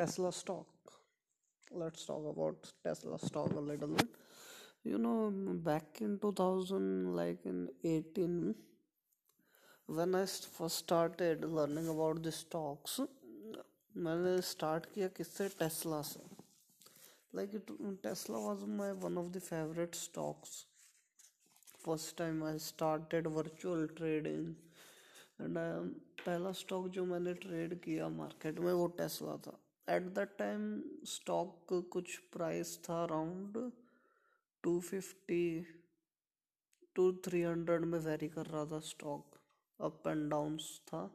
Tesla stock. Let's talk about Tesla stock a little bit. You know, back in 2000, like in 18, when I first started learning about the stocks, मैंने start किया किससे Tesla से like it Tesla was my one of the favourite stocks first time I started virtual trading and पहला stock जो मैंने trade किया market में वो टेस्ला था एट दैट टाइम स्टॉक कुछ प्राइस था around two fifty to three hundred में वेरी कर रहा था स्टॉक अप एंड डाउन्स था.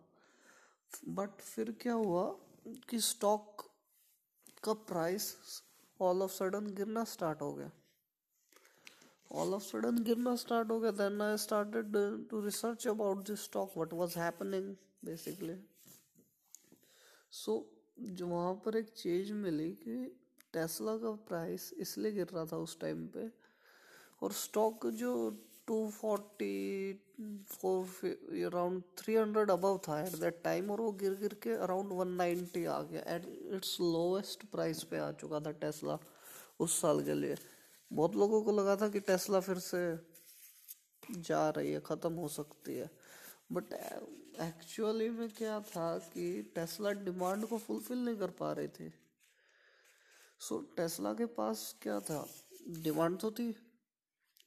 बट फिर क्या हुआ कि स्टॉक का प्राइस ऑल ऑफ़ सडन गिरना स्टार्ट हो गया. ऑल ऑफ़ सडन गिरना स्टार्ट हो गया. Then I started to research about this stock what was happening basically so जो वहाँ पर एक चीज़ मिली कि टेस्ला का प्राइस इसलिए गिर रहा था उस टाइम पे और स्टॉक जो two forty four around three hundred above था एट दैट टाइम और वो गिर गिर के अराउंड वन नाइन्टी आ गया एट इट्स लोवेस्ट प्राइस पे आ चुका था टेस्ला उस साल के लिए। बहुत लोगों को लगा था कि टेस्ला फिर से जा रही है, ख़त्म हो सकती है। बट एक्चुअली में क्या था कि टेस्ला डिमांड को फुलफिल नहीं कर पा रहे थे। सो so, टेस्ला के पास क्या था? डिमांड तो थी।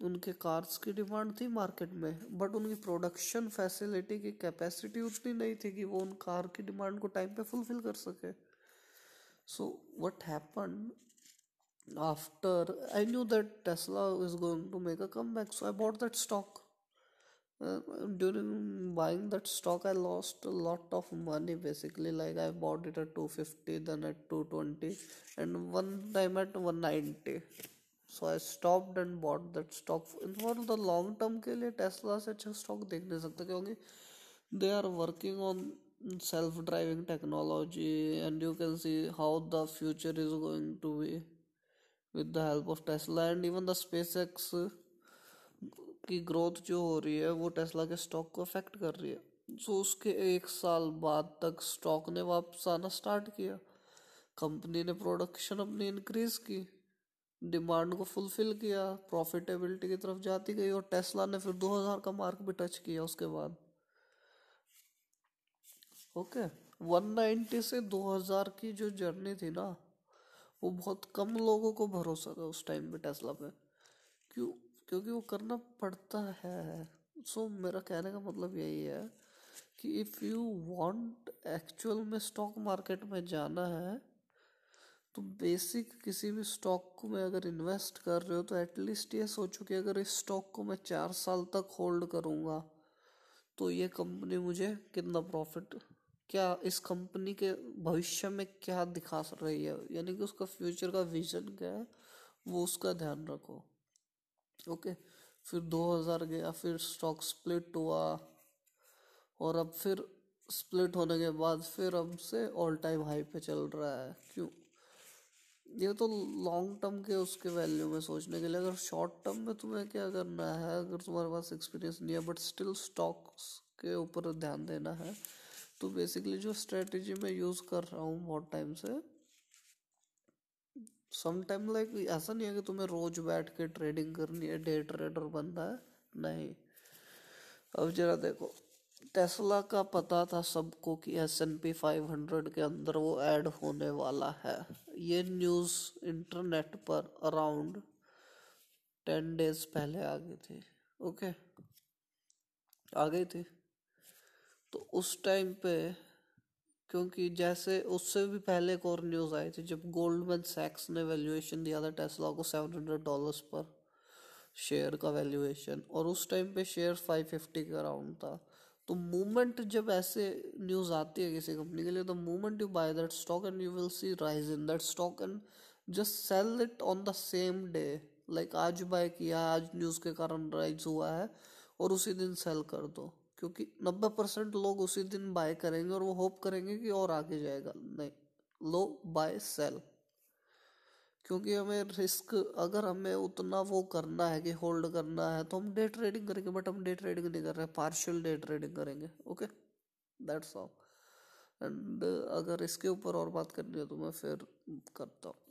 उनके कार्स की डिमांड थी मार्केट में। बट उनकी प्रोडक्शन फैसिलिटी की कैपेसिटी उतनी नहीं थी कि वो उन कार की डिमांड को टाइम पे फुलफिल कर सके। So what happen after I knew that Tesla is going to make a come back so I bought that stock during buying that stock, i lost a lot of money, basically. Like, i bought it at 250 then at 220 and one time at 190 so I stopped and bought that stock for the long term के लिए Tesla से अच्छा stock देख नहीं सकते, क्योंकि they are working on self driving technology and you can see how the future is going to be with the help of Tesla and even the space X की growth जो हो रही है, वो टेस्ला के स्टॉक को affect कर रही है। सो उसके एक साल बाद तक स्टॉक ने वापस आना स्टार्ट किया। कंपनी ने प्रोडक्शन अपनी इंक्रीज की। डिमांड को फुलफिल किया। प्रॉफिटेबिलिटी की तरफ़ जाती गई और टेस्ला ने फिर 2000 का मार्क भी टच किया उसके बाद। Okay okay. 190 से 2000 की जो जर्नी थी ना, वो बहुत कम लोगों को भरोसा था उस टाइम पे टेस्ला पे। क्यों? क्योंकि वो करना पड़ता है। सो so, मेरा कहने का मतलब यही है कि इफ़ यू वांट एक्चुअल में स्टॉक मार्केट में जाना है तो बेसिक किसी भी स्टॉक में अगर इन्वेस्ट कर रहे हो तो एटलीस्ट ये सोचो कि अगर इस स्टॉक को मैं चार साल तक होल्ड करूँगा तो ये कंपनी मुझे कितना प्रॉफिट क्या इस कंपनी के भविष्य में क्या दिखा रही है? यानी कि उसका फ्यूचर का विजन क्या है वो उसका ध्यान रखो। ओके, फिर 2000 गया, फिर स्टॉक स्प्लिट हुआ, और अब फिर स्प्लिट होने के बाद फिर अब से ऑल टाइम हाई पे चल रहा है। क्यों? ये तो लॉन्ग टर्म के उसके वैल्यू में सोचने के लिए, अगर शॉर्ट टर्म में तुम्हें क्या करना है, अगर तुम्हारे पास एक्सपीरियंस नहीं है बट स्टिल स्टॉक्स के ऊपर ध्यान देना है तो बेसिकली जो स्ट्रेटजी मैं यूज़ कर रहा हूँ बहुत टाइम से सम टाइम लाइक ऐसा नहीं है कि तुम्हें रोज बैठ के ट्रेडिंग करनी है डे ट्रेडर बनना है? नहीं। अब जरा देखो टेस्ला का पता था सबको कि S N P five hundred के अंदर वो ऐड होने वाला है। ये न्यूज़ इंटरनेट पर अराउंड टेन डेज़ पहले आ गई थी। ओके आ गई थी। तो उस टाइम पे क्योंकि जैसे उससे भी पहले एक और न्यूज़ आई थी, जब गोल्डमैन सैक्स ने वैल्यूएशन दिया था टेस्ला को सेवन हंड्रेड डॉलर्स पर शेयर का वैल्यूएशन और उस टाइम पे शेयर फाइव फिफ्टी के अराउंड था। तो मूवमेंट जब ऐसे न्यूज़ आती है किसी कंपनी के लिए तो movement you buy that stock and you will see rise in that stock and just sell it on the same day like आज बाय किया, आज न्यूज़ के कारण राइज हुआ है, और उसी दिन सेल कर दो। क्योंकि नब्बे परसेंट लोग उसी दिन बाय करेंगे और वो होप करेंगे कि और आगे जाएगा। नहीं, लो बाय सेल क्योंकि हमें रिस्क अगर हमें उतना वो करना है कि होल्ड करना है तो हम डे ट्रेडिंग करेंगे बट हम डे ट्रेडिंग नहीं कर रहे पार्शियल डे ट्रेडिंग करेंगे। ओके दैट्स ऑल एंड अगर इसके ऊपर और बात करनी है तो मैं फिर करता हूँ।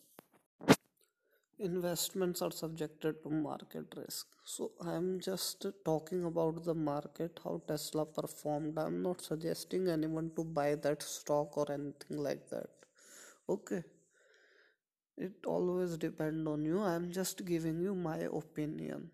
Investments are subjected to market risk. So i'm just talking about the market how tesla performed. I'm not suggesting anyone to buy that stock or anything like that. Okay. It always depend on you. I'm just giving you my opinion